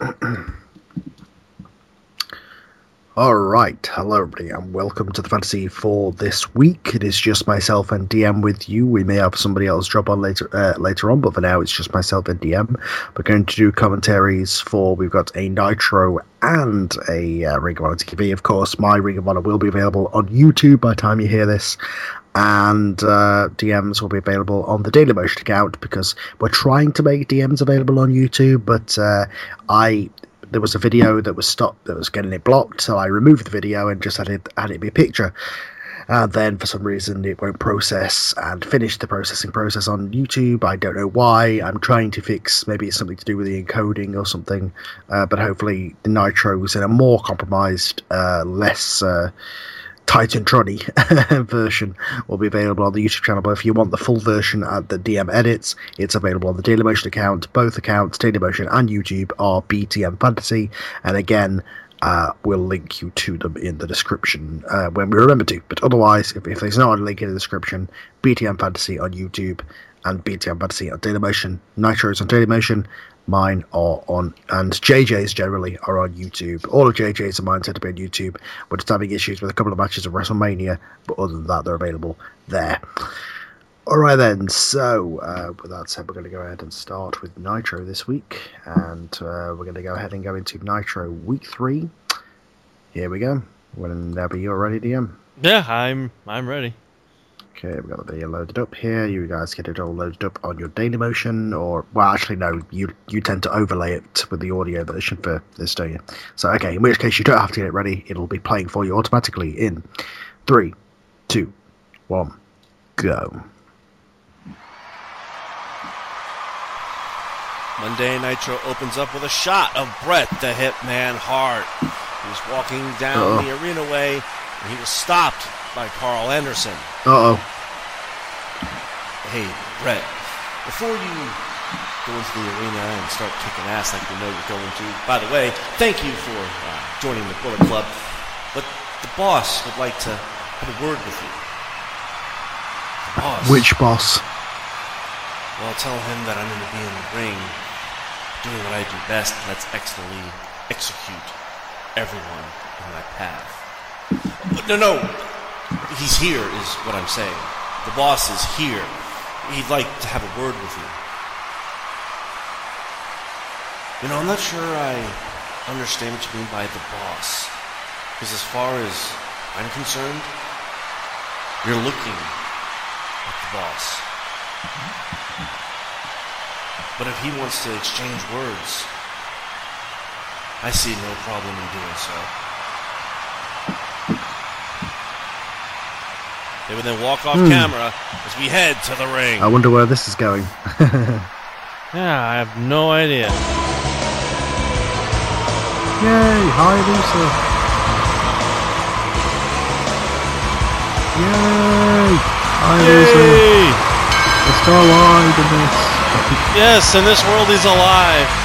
All right, hello everybody, and welcome to the fantasy for this week. It is just myself and DM with you. We may have somebody else drop on later uh, later on, but for now it's just myself and DM. We're going to do commentaries for we've got a Nitro and a uh, Ring of Honor TV. Of course, my Ring of Honor will be available on YouTube by the time you hear this, and uh, DMs will be available on the Daily Motion account because we're trying to make DMs available on YouTube, but uh, I there was a video that was stopped that was getting it blocked, so I removed the video and just had it had it be a picture. And then for some reason it won't process and finish the processing process on YouTube. I don't know why. I'm trying to fix maybe it's something to do with the encoding or something. Uh, but hopefully the Nitro is in a more compromised, uh, less uh, Titan Tronny version will be available on the YouTube channel. But if you want the full version at the DM edits, it's available on the Dailymotion account. Both accounts, Dailymotion and YouTube, are BTM Fantasy. And again, uh, we'll link you to them in the description uh, when we remember to. But otherwise, if, if there's not a link in the description, BTM Fantasy on YouTube and BTM Fantasy on Dailymotion, Nitros on Dailymotion, mine are on, and JJ's generally are on YouTube. All of JJ's and mine tend to be on YouTube. We're just having issues with a couple of matches of WrestleMania, but other than that, they're available there. All right then. So uh, with that said, we're going to go ahead and start with Nitro this week, and uh, we're going to go ahead and go into Nitro Week Three. Here we go. Whenever you're ready, DM. Yeah, I'm I'm ready. Okay, we've got the video loaded up here. You guys get it all loaded up on your Daily Motion, or well, actually, no, you you tend to overlay it with the audio version for this, don't you? So, okay, in which case you don't have to get it ready; it'll be playing for you automatically in three, two, one, go. Monday Nitro opens up with a shot of Bret the Hitman Hart. He was walking down Uh-oh. the arena way, and he was stopped by Karl Anderson. Uh oh. Hey, Bret, before you go into the arena and start kicking ass like you know you're going to, by the way, thank you for uh, joining the Bullet Club, but the boss would like to have a word with you. The boss. Which boss? Well, tell him that I'm going to be in the ring doing what I do best. And that's excellently execute everyone in my path. No, no. He's here, is what I'm saying. The boss is here. He'd like to have a word with you. You know, I'm not sure I understand what you mean by the boss. Because as far as I'm concerned, you're looking at the boss. But if he wants to exchange words, I see no problem in doing so. They would then walk off hmm. camera as we head to the ring. I wonder where this is going. Yeah, I have no idea. Yay! Hi, Lisa. Yay! Hi, Lisa. Yay! We're still alive in this. Yes, in this world he's alive.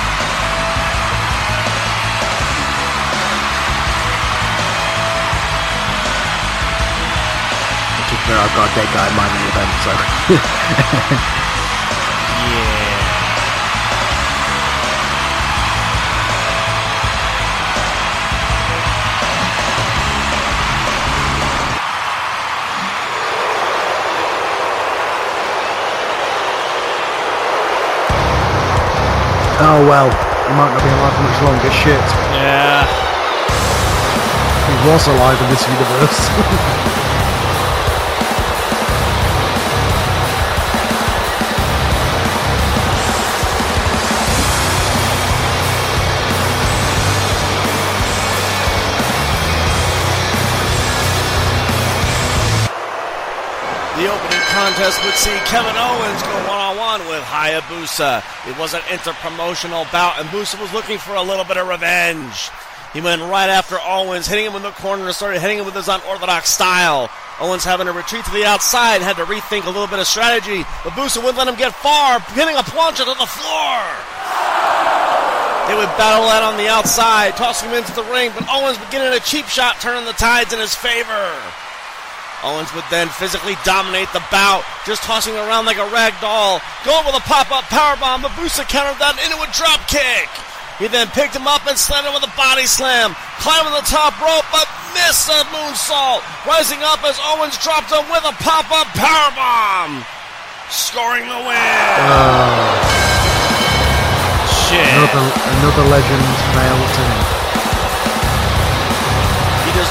To I've got a dead guy in my main event, so. Yeah. oh well, he might not be alive for much longer. Shit. Yeah. He was alive in this universe. contest would see Kevin Owens go one-on-one with Hayabusa. It was an interpromotional bout, and Busa was looking for a little bit of revenge. He went right after Owens, hitting him in the corner, and started hitting him with his unorthodox style. Owens having to retreat to the outside, had to rethink a little bit of strategy, but Busa wouldn't let him get far, hitting a plancha to the floor. They would battle that on the outside, tossing him into the ring, but Owens beginning a cheap shot, turning the tides in his favor. Owens would then physically dominate the bout, just tossing around like a rag doll, going with a pop-up powerbomb, but Busa countered that into a drop kick. He then picked him up and slammed him with a body slam, climbing the top rope, but missed a moonsault, rising up as Owens dropped him with a pop-up powerbomb, scoring the win. Uh, Shit. Another another legend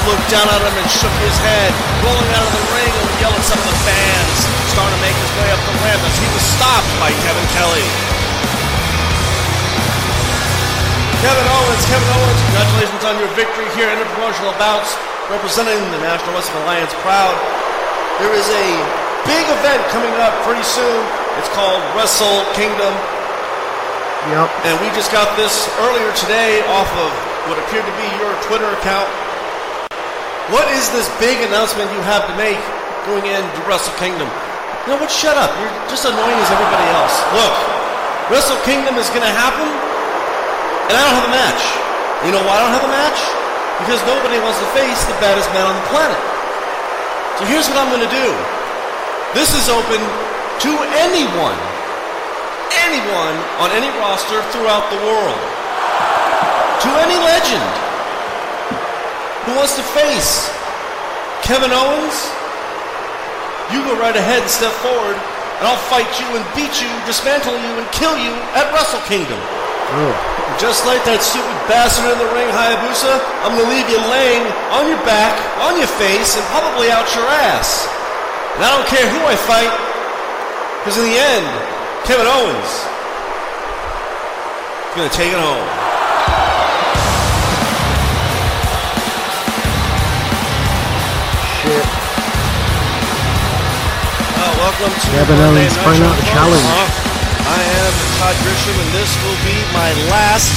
looked down at him and shook his head, rolling out of the ring and yelled at some of the fans, starting to make his way up the ramp as he was stopped by Kevin Kelly. Kevin Owens, Kevin Owens, congratulations on your victory here in the promotional bouts, representing the National Wrestling Alliance crowd. There is a big event coming up pretty soon. It's called Wrestle Kingdom. Yep. And we just got this earlier today off of what appeared to be your Twitter account. What is this big announcement you have to make going into Wrestle Kingdom? You know what? Shut up. You're just annoying as everybody else. Look, Wrestle Kingdom is going to happen, and I don't have a match. You know why I don't have a match? Because nobody wants to face the baddest man on the planet. So here's what I'm going to do. This is open to anyone anyone on any roster throughout the world. To any legend who wants to face Kevin Owens, you go right ahead and step forward, and I'll fight you and beat you, dismantle you, and kill you at Wrestle Kingdom. Oh. Just like that stupid bastard in the ring, Hayabusa, I'm gonna leave you laying on your back, on your face, and probably out your ass. And I don't care who I fight, because in the end, Kevin Owens is going to take it home. Welcome to Kevin Owens Night trying out the challenge. Uh-huh. I am Todd Grisham, and this will be my last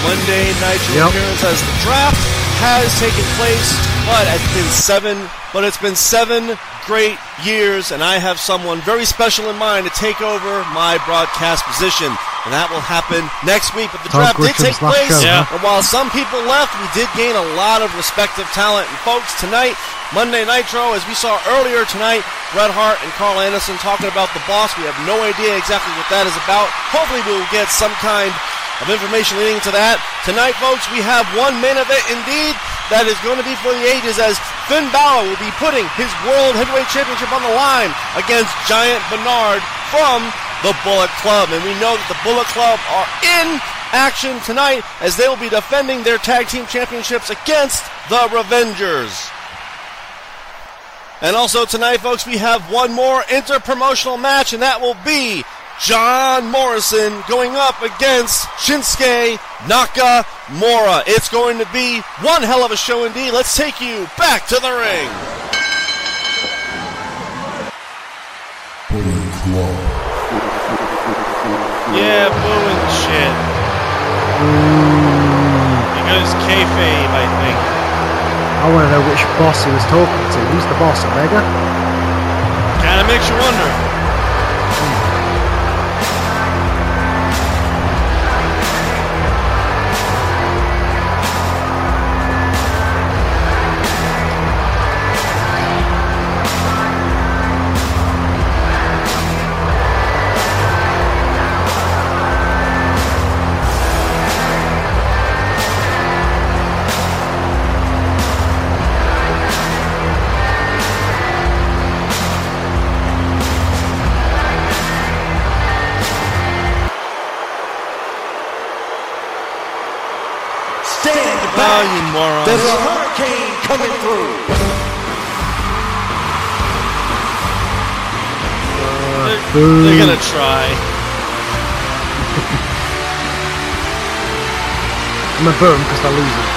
Monday Nitro Yep. appearance as the draft has taken place. But it's been seven. But it's been seven great years, and I have someone very special in mind to take over my broadcast position, and that will happen next week. But the Todd draft did take place, show, Yeah. and while some people left, we did gain a lot of respective talent. And folks, tonight, Monday Nitro, as we saw earlier tonight, Bret Hart and Karl Anderson talking about the boss. We have no idea exactly what that is about. Hopefully, we will get some kind of information leading to that. Tonight, folks, we have one main event indeed that is going to be for the ages as Finn Balor will be putting his World Heavyweight Championship on the line against Giant Bernard from the Bullet Club. And we know that the Bullet Club are in action tonight as they will be defending their tag team championships against the Revengers. And also tonight, folks, we have one more inter-promotional match, and that will be John Morrison going up against Shinsuke Nakamura. It's going to be one hell of a show indeed. Let's take you back to the ring. Yeah, boo and shit. Because kayfabe, I think. I want to know which boss he was talking to. Who's the boss, Omega? Kind of makes you wonder. boom because they're losing.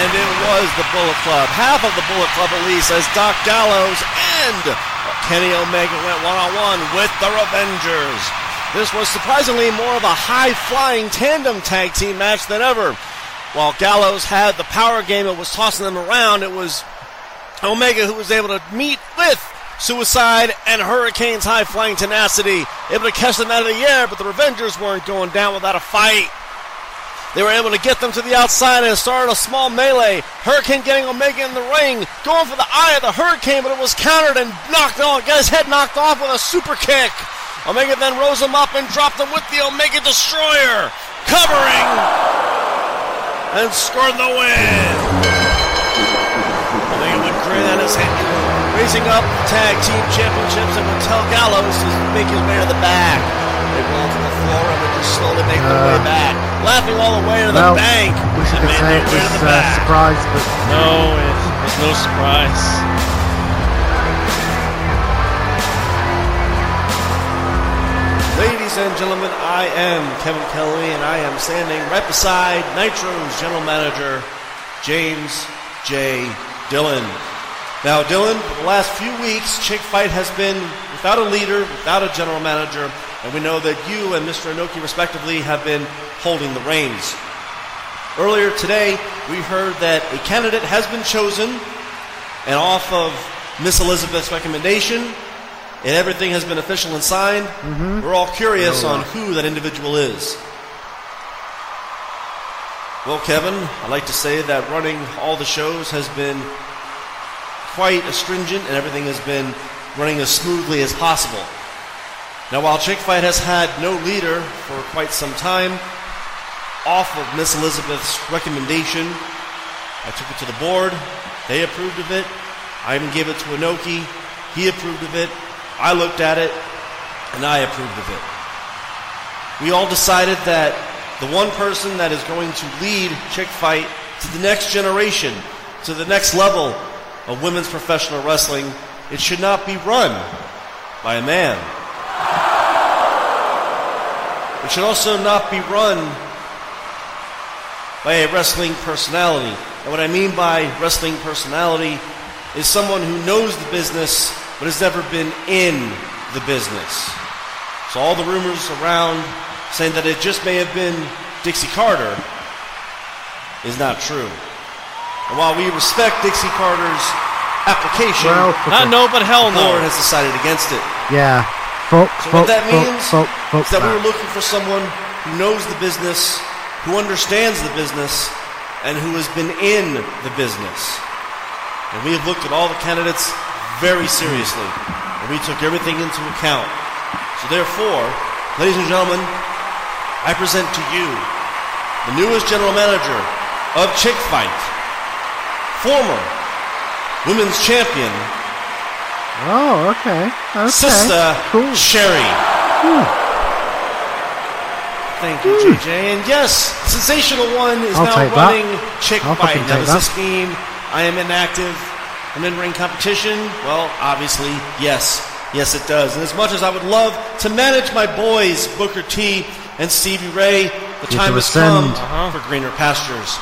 And it was the Bullet Club. Half of the Bullet Club elite as Doc Gallows and Kenny Omega went one on one with the Revengers. This was surprisingly more of a high flying tandem tag team match than ever. While Gallows had the power game and was tossing them around, it was Omega who was able to meet with Suicide and Hurricane's high flying tenacity, able to catch them out of the air, but the Revengers weren't going down without a fight. They were able to get them to the outside and started a small melee. Hurricane getting Omega in the ring, going for the eye of the Hurricane, but it was countered and knocked off. Got his head knocked off with a super kick. Omega then rose him up and dropped him with the Omega Destroyer, covering and scored the win. Omega would grin at his head, raising up the tag team championships and would tell Gallows to make his way to the back. They roll to the floor and would just slowly make their way uh, back, laughing all the way to the Well, bank. We should and have said it was a back. surprise, but No, it, it's no surprise. Ladies and gentlemen, I am Kevin Kelly, and I am standing right beside Nitro's general manager, James J. Dillon. Now, Dillon, for the last few weeks, Chick Fight has been without a leader, without a general manager, and we know that you and Mr. Inoki, respectively, have been holding the reins. Earlier today, we heard that a candidate has been chosen, and off of Miss Elizabeth's recommendation, and everything has been official and signed. Mm-hmm. We're all curious on who that individual is. Well, Kevin, I'd like to say that running all the shows has been quite astringent and everything has been running as smoothly as possible. Now, while Chick Fight has had no leader for quite some time, off of Miss Elizabeth's recommendation, I took it to the board. They approved of it. I even gave it to Inoki. He approved of it. I looked at it, and I approved of it. We all decided that the one person that is going to lead Chick Fight to the next generation, to the next level of women's professional wrestling, it should not be run by a man. It should also not be run by a wrestling personality. And what I mean by wrestling personality is someone who knows the business but has never been in the business. So all the rumors around saying that it just may have been Dixie Carter is not true. And while we respect Dixie Carter's application, well, Not no, but hell the board no. has decided against it. yeah. Fuck, So fuck, what that fuck, means fuck, fuck is that we that. were looking for someone who knows the business, who understands the business, and who has been in the business. And we have looked at all the candidates very seriously, and we took everything into account. So therefore, ladies and gentlemen, I present to you the newest general manager of Chick Fight, former women's champion, Oh, okay. Okay. Sister Cool. Sherri. Hmm. Thank you, JJ. And yes, Sensational One is I'll now take that. running Chick I'll Fight. Now, does this that. mean I am inactive and in ring competition? Well, obviously, yes. Yes, it does. And as much as I would love to manage my boys, Booker T and Stevie Ray, the You time has come ascend. for greener pastures.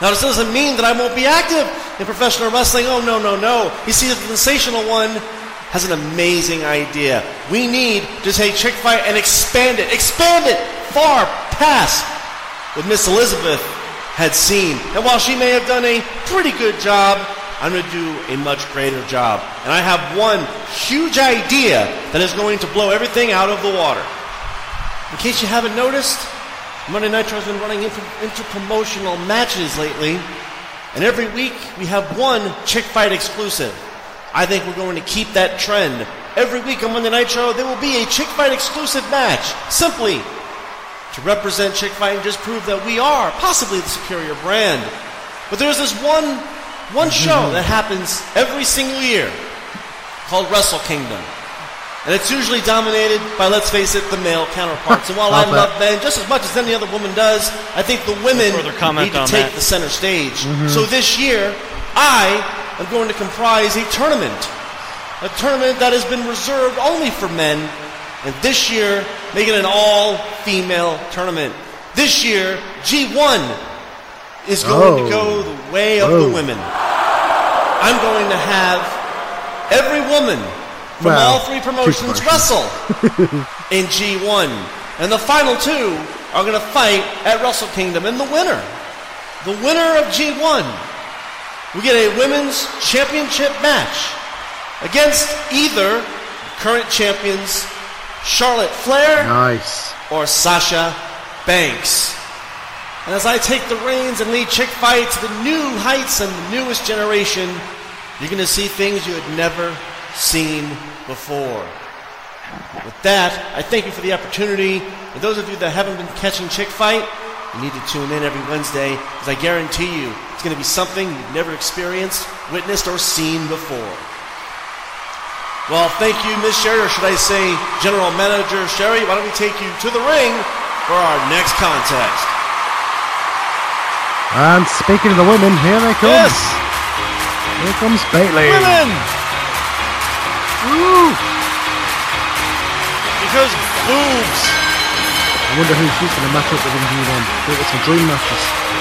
Now, this doesn't mean that I won't be active in professional wrestling. Oh, no, no, no. You see, the sensational one has an amazing idea. We need to take Chick Fight and expand it, expand it far past what Miss Elizabeth had seen. And while she may have done a pretty good job, I'm going to do a much greater job. And I have one huge idea that is going to blow everything out of the water. In case you haven't noticed, Monday Nitro has been running inter- interpromotional matches lately, and every week we have one Chick Fight exclusive. I think we're going to keep that trend. Every week on Monday Nitro, there will be a Chick Fight exclusive match, simply to represent Chick Fight and just prove that we are possibly the superior brand. But there's this one one show that happens every single year called Wrestle Kingdom. And it's usually dominated by, let's face it, the male counterparts. And while I love bet. men just as much as any other woman does, I think the women further need to take that. the center stage. Mm-hmm. So this year, I am going to comprise a tournament. A tournament that has been reserved only for men. And this year, make it an all-female tournament. This year, G1 is going Oh. to go oh. the way of the oh. women. I'm going to have every woman from Well, all three promotions promotions. wrestle in G1. And the final two are going to fight at Wrestle Kingdom. And the winner, the winner of G1, we get a women's championship match against either current champions Charlotte Flair Nice. or Sasha Banks. And as I take the reins and lead Chick Fight to the new heights and the newest generation, you're going to see things you had never seen before. With that, I thank you for the opportunity. And those of you that haven't been catching Chick Fight, you need to tune in every Wednesday, because I guarantee you it's going to be something you've never experienced, witnessed, or seen before. Well, thank you, Miss Sherri, or should I say General Manager Sherri. Why don't we take you to the ring for our next contest? And speaking of the women, here they come. Yes! Here comes Bayley. Women! Woo! Because boobs. I wonder who she's going to match up with in G1. Think it's some dream matches.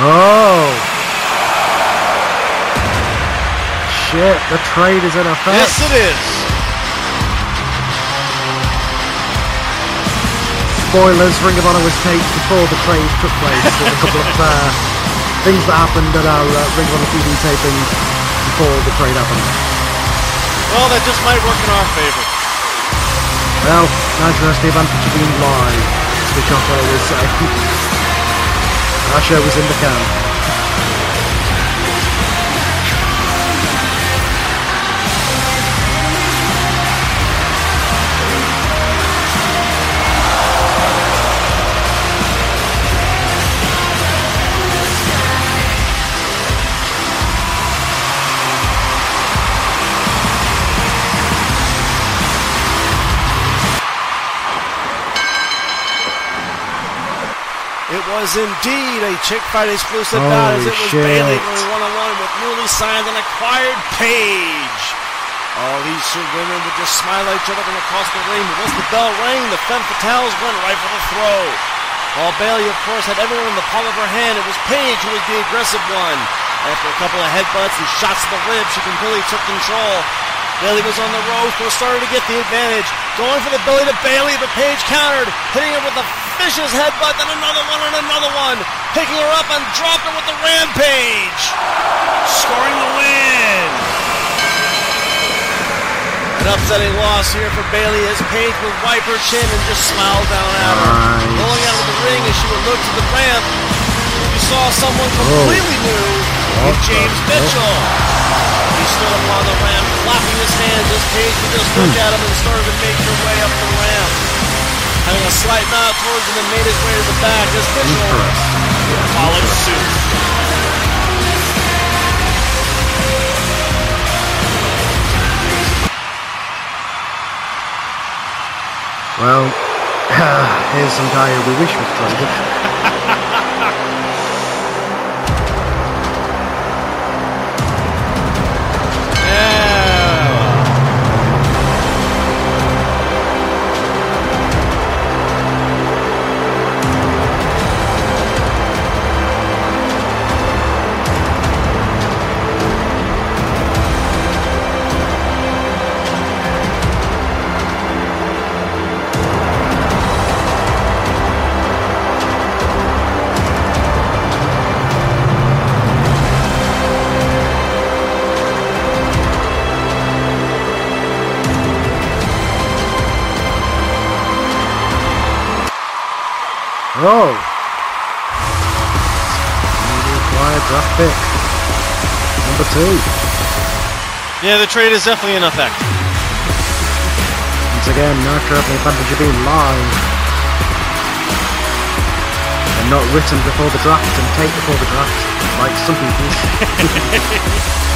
Oh! Shit, the trade is in effect. Yes, it is. Spoilers, Ring of Honor was taped before the trade took place. There's a couple of uh, things that happened at our uh, Ring of Honor TV taping before the trade happened. Well, that just might work in our favor. Well, nice has the advantage of being live, as the chopper always say. Show was in the can. Was indeed a Chick Fight exclusive Holy bout as it was shit. Bayley going one on one with newly signed and acquired Paige. All these two women would just smile at each other from across the ring. But once the bell rang, the femme fatales went right for the throw. While Bayley, of course, had everyone in the palm of her hand, it was Paige who was the aggressive one. After a couple of headbutts and shots to the ribs, she completely took control. Bayley was on the ropes, but started to get the advantage. Going for the belly to Bayley, but Paige countered, hitting her with a vicious headbutt, then another one and another one. Picking her up and dropped her with the rampage. Scoring the win. An upsetting loss here for Bayley as Paige would wipe her chin and just smile down at her. Rolling out of the ring as she would look to the ramp, you saw someone oh. completely new the James hell? Mitchell. He stood up on the ramp, clapping his hands as would just look at him and started to make her way up the ramp. Having a slight nod towards him and made his way to the back as Mitchell followed suit. Well, here's some guy who we wish was traded. Oh! Newly acquired draft pick. number two. Yeah, the trade is definitely in effect. Once again, of the Advantage being live. And not written before the draft and taped before the draft, like some people.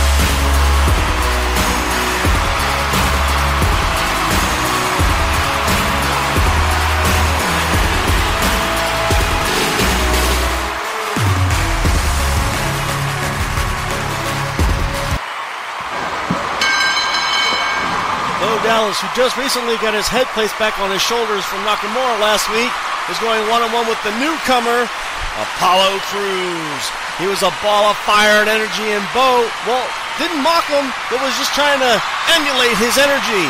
Dallas, who just recently got his head placed back on his shoulders from Nakamura last week, is going one on one with the newcomer, Apollo Crews. He was a ball of fire and energy, and Bo, well, didn't mock him, but was just trying to emulate his energy.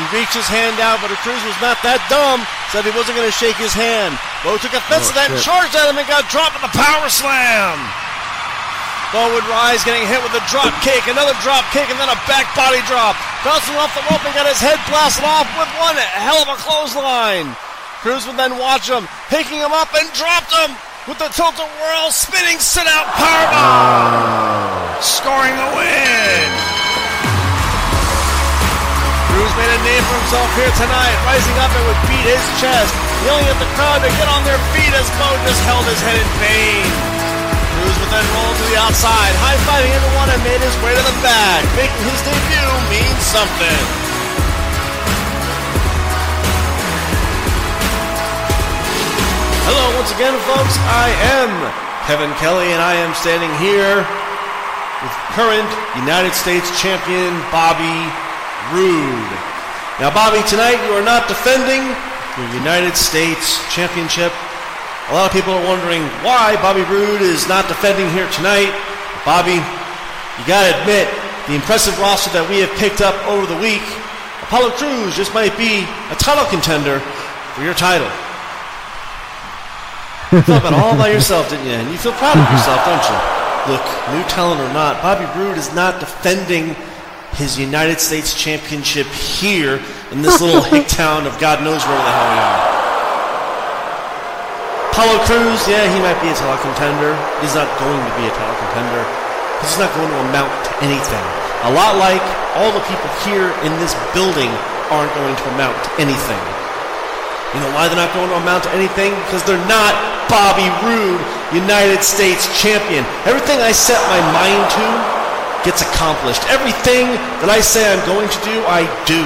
He reached his hand out, but Crews was not that dumb, said he wasn't going to shake his hand. Bo took offense oh, to that, shit. charged at him, and got dropped with a power slam. Bo would rise, getting hit with a drop kick, another drop kick, and then a back body drop. Bouncing off the rope and got his head blasted off with one hell of a clothesline. Crews would then watch him, picking him up and dropped him with the tilt a whirl spinning sit out powerbomb, scoring the win. Crews made a name for himself here tonight, rising up and would beat his chest, yelling at the crowd to get on their feet as Bo just held his head in pain. Crews would then roll to the outside, high-fiving everyone and made his way to the bag, making his debut mean something. Hello once again, folks. I am Kevin Kelly, and I am standing here with current United States champion Bobby Roode. Now, Bobby, tonight you are not defending your United States championship a lot of people are wondering why Bobby Roode is not defending here tonight. Bobby, you got to admit, the impressive roster that we have picked up over the week, Apollo Crews just might be a title contender for your title. You thought about all by yourself, didn't you? And you feel proud of yourself, don't you? Look, new talent or not, Bobby Roode is not defending his United States Championship here in this little hick town of God knows where the hell we are. Apollo Crews, yeah, he might be a title contender. He's not going to be a title contender because he's not going to amount to anything. A lot like all the people here in this building aren't going to amount to anything. You know why they're not going to amount to anything? Because they're not Bobby Roode, United States champion. Everything I set my mind to gets accomplished. Everything that I say I'm going to do, I do.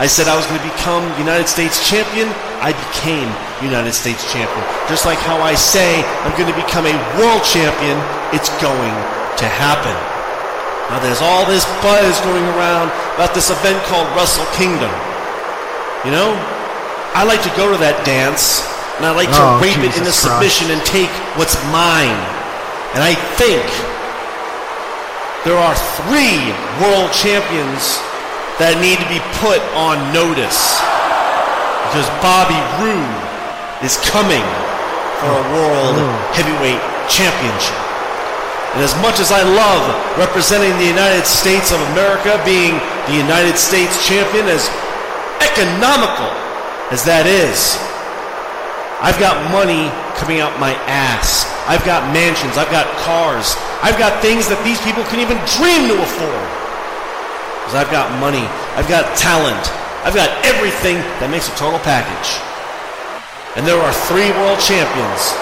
I said I was going to become United States champion. I became United States champion. Just like how I say I'm going to become a world champion, it's going to happen. Now there's all this buzz going around about this event called Wrestle Kingdom. You know, I like to go to that dance, and I like to oh, rape Jesus it into submission and take what's mine. And I think there are three world champions that need to be put on notice. Because Bobby Roode is coming for a world oh. heavyweight championship. And as much as I love representing the United States of America, being the United States champion, as economical as that is, I've got money coming out my ass. I've got mansions. I've got cars. I've got things that these people can even dream to afford. Because I've got money, I've got talent, I've got everything that makes a total package. And there are three world champions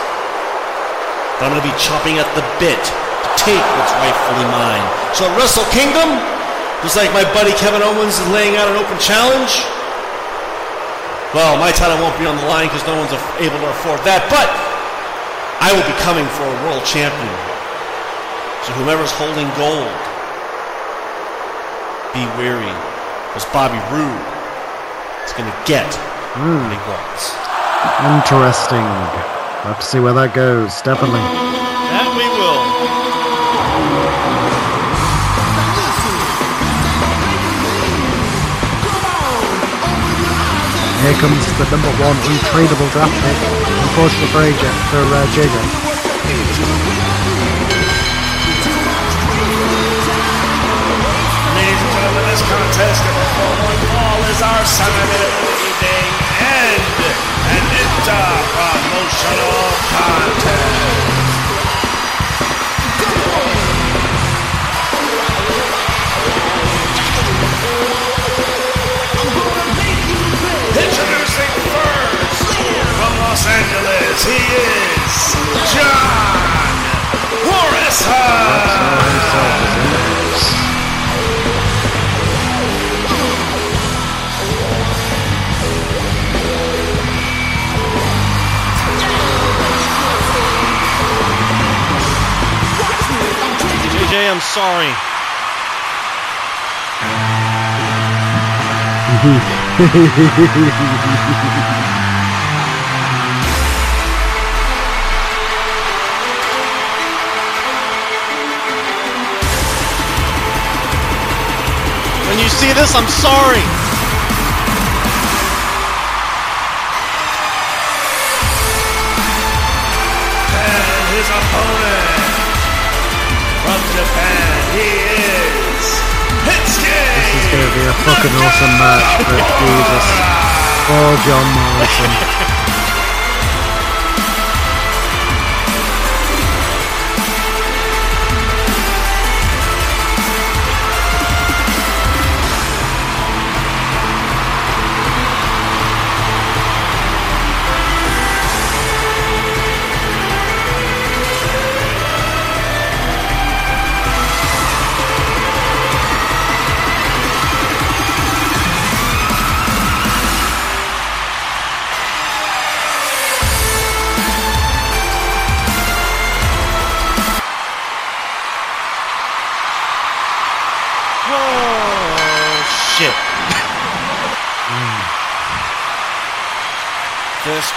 that I'm going to be chopping at the bit to take what's rightfully mine. So Wrestle Kingdom, just like my buddy Kevin Owens is laying out an open challenge. Well, my title won't be on the line because no one's able to afford that, but I will be coming for a world champion. So whomever's holding gold, be weary, because Bobby Roode is going to get what he wants. Interesting. We'll have to see where that goes, definitely. That we will. Here comes the number one untradeable draft pick. Unfortunately for AJ, for uh, JJ. contest number four one fall is our seven minute evening and promotional contest. Introducing first from Los Angeles, he is John Morrison. Contest. I'm sorry. when you see this, I'm sorry. Opponent a fucking awesome match, but Jesus. Oh, John Morrison.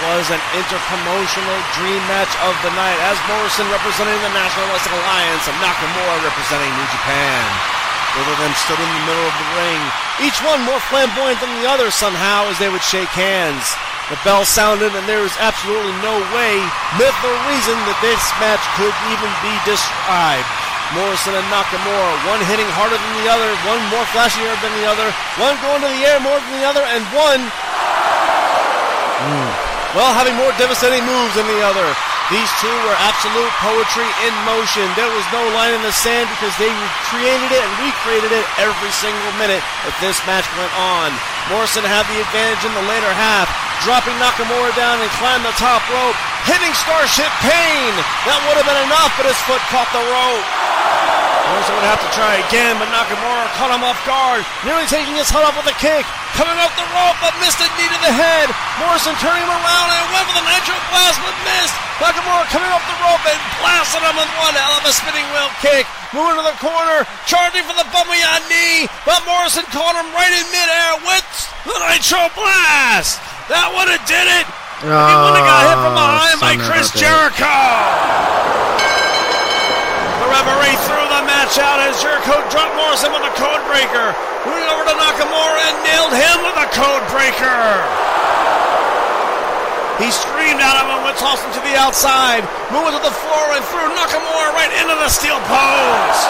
was an interpromotional dream match of the night as Morrison representing the National Wrestling Alliance and Nakamura representing New Japan. Both of them stood in the middle of the ring, each one more flamboyant than the other somehow as they would shake hands. The bell sounded and there was absolutely no way, myth or reason that this match could even be described. Morrison and Nakamura, one hitting harder than the other, one more flashier than the other, one going to the air more than the other, and one, well, having more devastating moves than the other. These two were absolute poetry in motion. There was no line in the sand because they created it and recreated it every single minute that this match went on. Morrison had the advantage in the later half, dropping Nakamura down and climbed the top rope, hitting Starship Pain. That would have been enough, but his foot caught the rope. Morrison would have to try again, but Nakamura caught him off guard, nearly taking his head off with a kick. Coming up the rope, but missed a knee to the head. Morrison turning him around and went for the Nitro Blast, but missed. Nakamura coming up the rope and blasted him with one hell of a spinning wheel kick. Moving to the corner, charging for the Bomaye knee, but Morrison caught him right in midair with the Nitro Blast. That would have did it. he would have got hit from behind oh, by of a Chris. Jericho. The referee threw out as Jericho dropped Morrison with a code breaker. Moving over to Nakamura and nailed him with a code breaker. He screamed at him and went tossing to the outside, moving to the floor and threw Nakamura right into the steel post.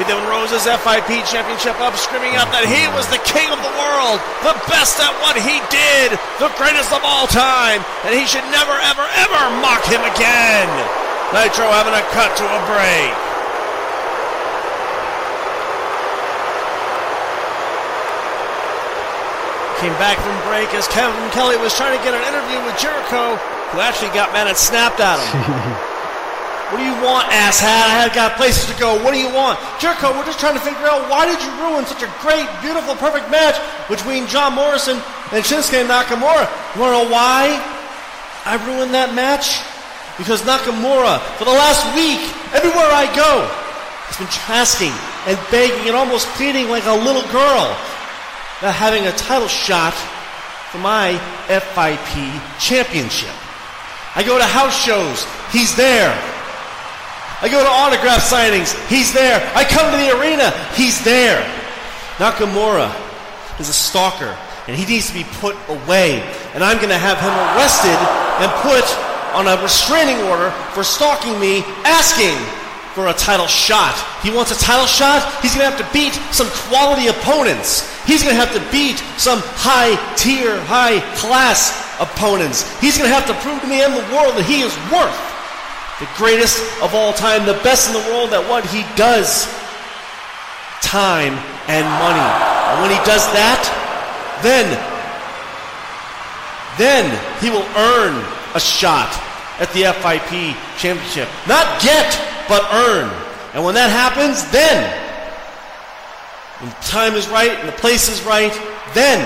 He then rose his FIP championship up, screaming out that he was the king of the world, the best at what he did, the greatest of all time, and he should never, ever, ever mock him again. Nitro having a cut to a break. Came back from break as Kevin Kelly was trying to get an interview with Jericho, who actually got mad and snapped at him. What do you want, asshat? I had got places to go. What do you want? Jericho, we're just trying to figure out why did you ruin such a great, beautiful, perfect match between John Morrison and Shinsuke Nakamura? You want to know why I ruined that match? Because Nakamura, for the last week, everywhere I go, has been asking and begging and almost pleading like a little girl about having a title shot for my FIP championship. I go to house shows, he's there. I go to autograph signings, he's there. I come to the arena, he's there. Nakamura is a stalker, and he needs to be put away. And I'm going to have him arrested and put on a restraining order for stalking me, asking for a title shot. He wants a title shot, he's going to have to beat some quality opponents. He's going to have to beat some high tier, high class opponents. He's going to have to prove to me and the world that he is worth the greatest of all time, the best in the world at what he does time and money. And when he does that, then, then he will earn a shot at the FIP championship. Not get, but earn. And when that happens, then, when the time is right and the place is right, then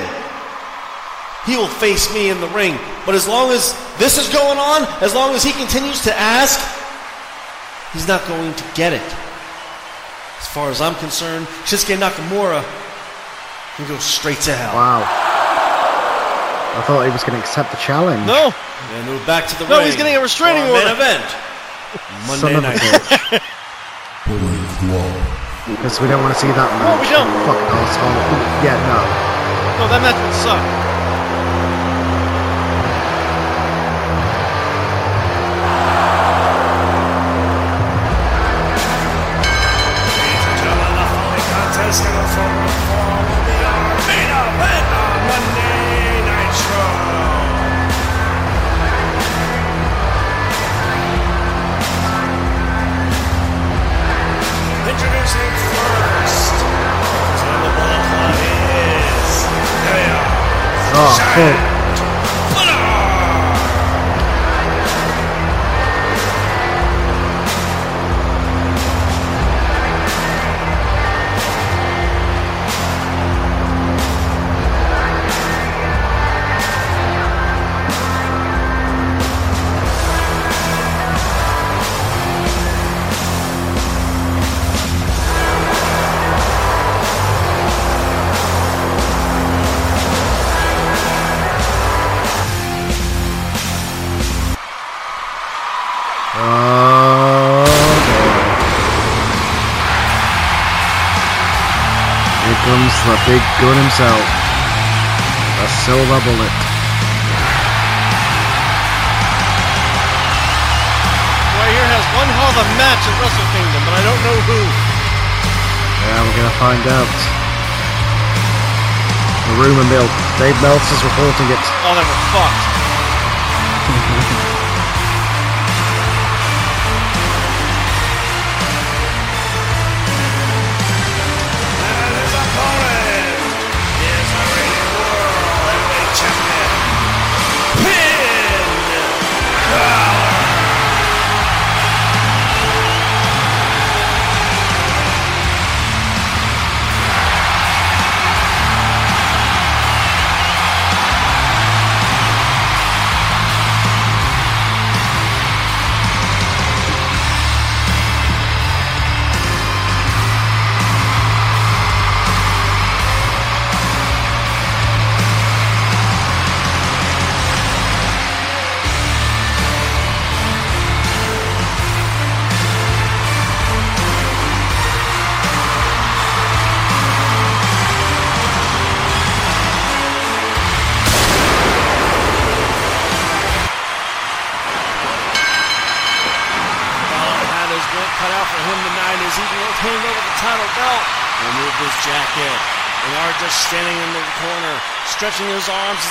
he will face me in the ring. But as long as this is going on, as long as he continues to ask He's not going to get it. As far as I'm concerned, Shinsuke Nakamura can go straight to hell. Wow. I thought he was going to accept the challenge. No, And move back to the No, ring. he's getting a restraining order. Main event. Son Monday of a night. bitch. Because we don't want to see that match. we don't. Fucking asshole. Yeah, no. no, that match would suck. Gentlemen, the following contest scheduled for one fall will be our main event First, the Club is Chaos Oh, fuck. Gun himself. A silver bullet. Right here has one hell of a match at Wrestle Kingdom, but I don't know who. Yeah, we're gonna find out. The rumor mill. Dave Meltzer's reporting it. Oh, they were fucked.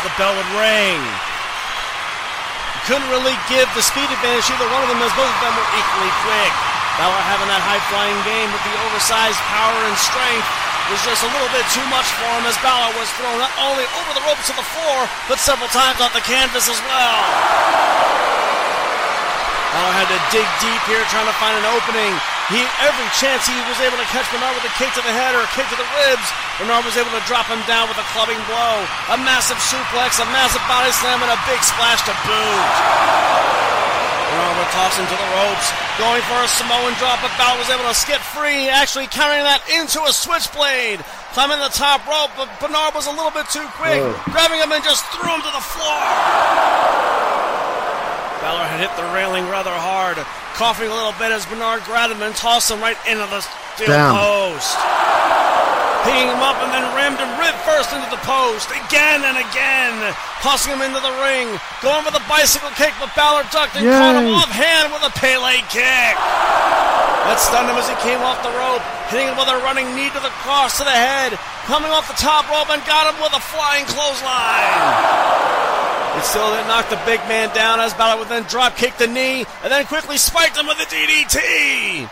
The bell would ring. Couldn't really give the speed advantage either one of them as both of them were equally quick. Balor having that high flying game with the oversized power and strength was just a little bit too much for him as Balor was thrown not only over the ropes to the floor, but several times off the canvas as well. Balor had to dig deep here trying to find an opening. He every chance he was able to catch Bernard with a kick to the head or a kick to the ribs. Bernard was able to drop him down with a clubbing blow, a massive suplex, a massive body slam, and a big splash to boot. Bernard would toss him to the ropes, going for a Samoan drop, but Balor was able to skip free, actually carrying that into a switchblade. Climbing the top rope, but Bernard was a little bit too quick, grabbing him and just threw him to the floor. Balor had hit the railing rather hard, coughing a little bit as Bernard grabbed him and tossed him right into the steel Damn. post. Picking him up and then rammed him rib first into the post, again and again, tossing him into the ring, going for the bicycle kick, but Balor ducked and caught him Yay. offhand with a Pele kick. That stunned him as he came off the rope, hitting him with a running knee to the cross to the head, coming off the top rope and got him with a flying clothesline. Still didn't knock the big man down as Balor would then drop kick the knee and then quickly spiked him with the DDT.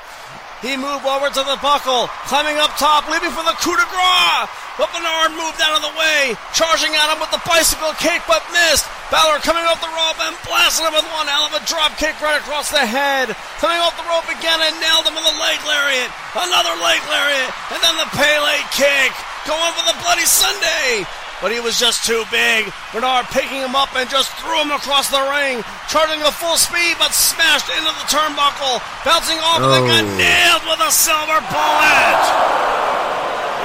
He moved over to the buckle, climbing up top, leaving for the coup de grace. But Bernard moved out of the way, charging at him with the bicycle kick, but missed. Balor coming off the rope and blasting him with one hell of a drop kick right across the head. Coming off the rope again and nailed him with a leg lariat. Another leg lariat, and then the Pele kick. Going for the Bloody Sunday. But he was just too big. Bernard picking him up and just threw him across the ring, charging at full speed, but smashed into the turnbuckle, bouncing off oh. and got nailed with a silver bullet.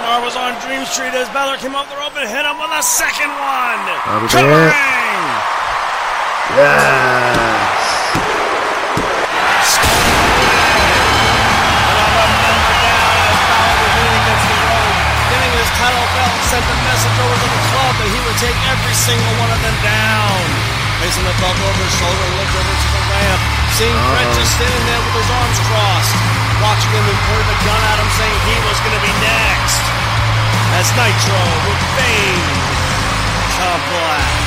Bernard was on Dream Street as Balor came off the rope and hit him with a second one. Covering. Yes. Take every single one of them down. Placing the belt over his shoulder, looked over to the ramp, seeing uh Bret just standing there with his arms crossed, watching him and pointed the gun at him, saying he was going to be next. As Nitro would fade to black.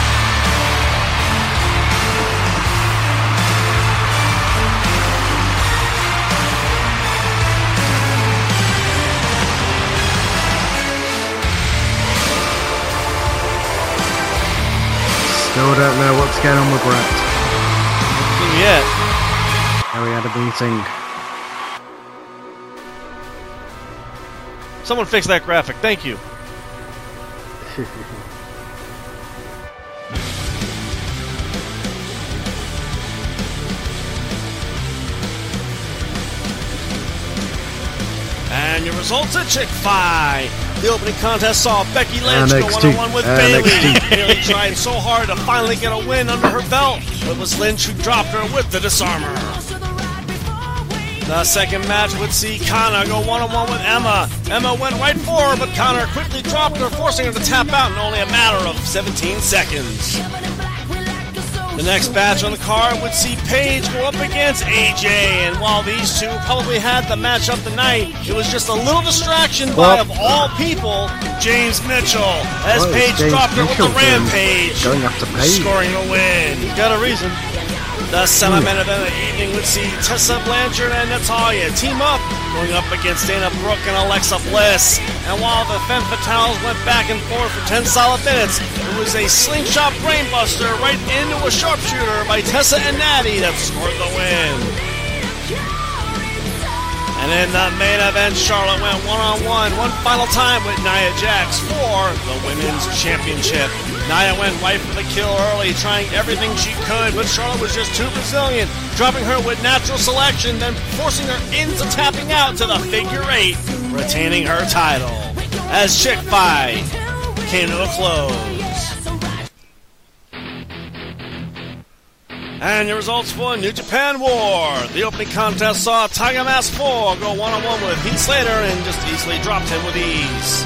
Still don't know what's going on with Bret. Nothing yet. Now we had a meeting. Someone fix that graphic. Thank you. and your results at Chick Fight. The opening contest saw Becky Lynch go one on one with Bayley. Bayley tried so hard to finally get a win under her belt, but it was Lynch who dropped her with the disarmer. The second match would see Kana go one on one with Emma. Emma went right for her, but Kana quickly dropped her, forcing her to tap out in only a matter of 17 seconds. The next match on the card would see Paige go up against AJ, and while these two probably had the match of the night, it was just a little distraction well, by, of all people, James Mitchell, as well, Paige dropped her with the rampage, going after Paige. scoring the win. He's got a reason. The semi-main event of the evening would see Tessa Blanchard and Natalya team up, going up against Dana Brooke and Alexa Bliss. And while the Femme Fatales went back and forth for 10 solid minutes, it was a slingshot brainbuster right into a sharpshooter by Tessa and Natty that scored the win. And in the main event, Charlotte went one on one, one final time with Nia Jax for the Women's Championship. Nia went right for the kill early, trying everything she could, but Charlotte was just too resilient, dropping her with natural selection, then forcing her into tapping out to the figure eight, retaining her title. As Chick Fight came to a close. And your results for New Japan War. The opening contest saw Tiger Mask 4 go one on one with Heath Slater and just easily dropped him with ease.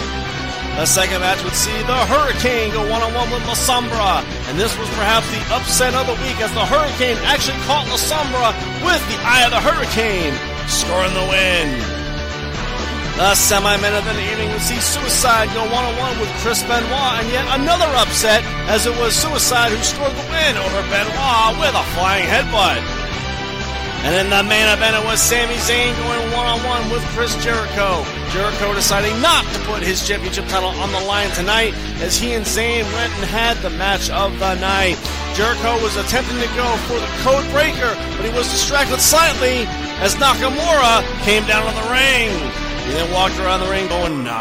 The second match would see the Hurricane go one on one with La Sombra, and this was perhaps the upset of the week as the Hurricane actually caught La Sombra with the Eye of the Hurricane, scoring the win. The semi-main event of the evening would see Suicide go one-on-one with Chris Benoit, and yet another upset as it was Suicide who scored the win over Benoit with a flying headbutt. And in the main event, it was Sami Zayn going one-on-one with Chris Jericho. Jericho deciding not to put his championship title on the line tonight as he and Zayn went and had the match of the night. Jericho was attempting to go for the code breaker, but he was distracted slightly as Nakamura came down on the ring. He then walked around the ring going, Nakamura,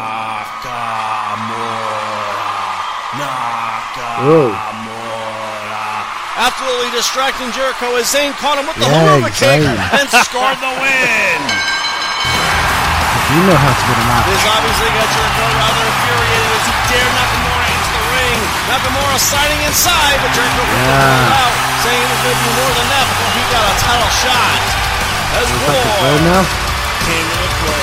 Nakamura. Absolutely distracting Jericho as Zayn caught him with the yeah, Helluva Kick and scored the win. You know how to get him out. This obviously got Jericho rather infuriated as he dared Nakamura into the ring. Nakamura sliding inside, but Jericho yeah. pulled out, saying it was going to be more than that before he got a title shot. As War came to the close.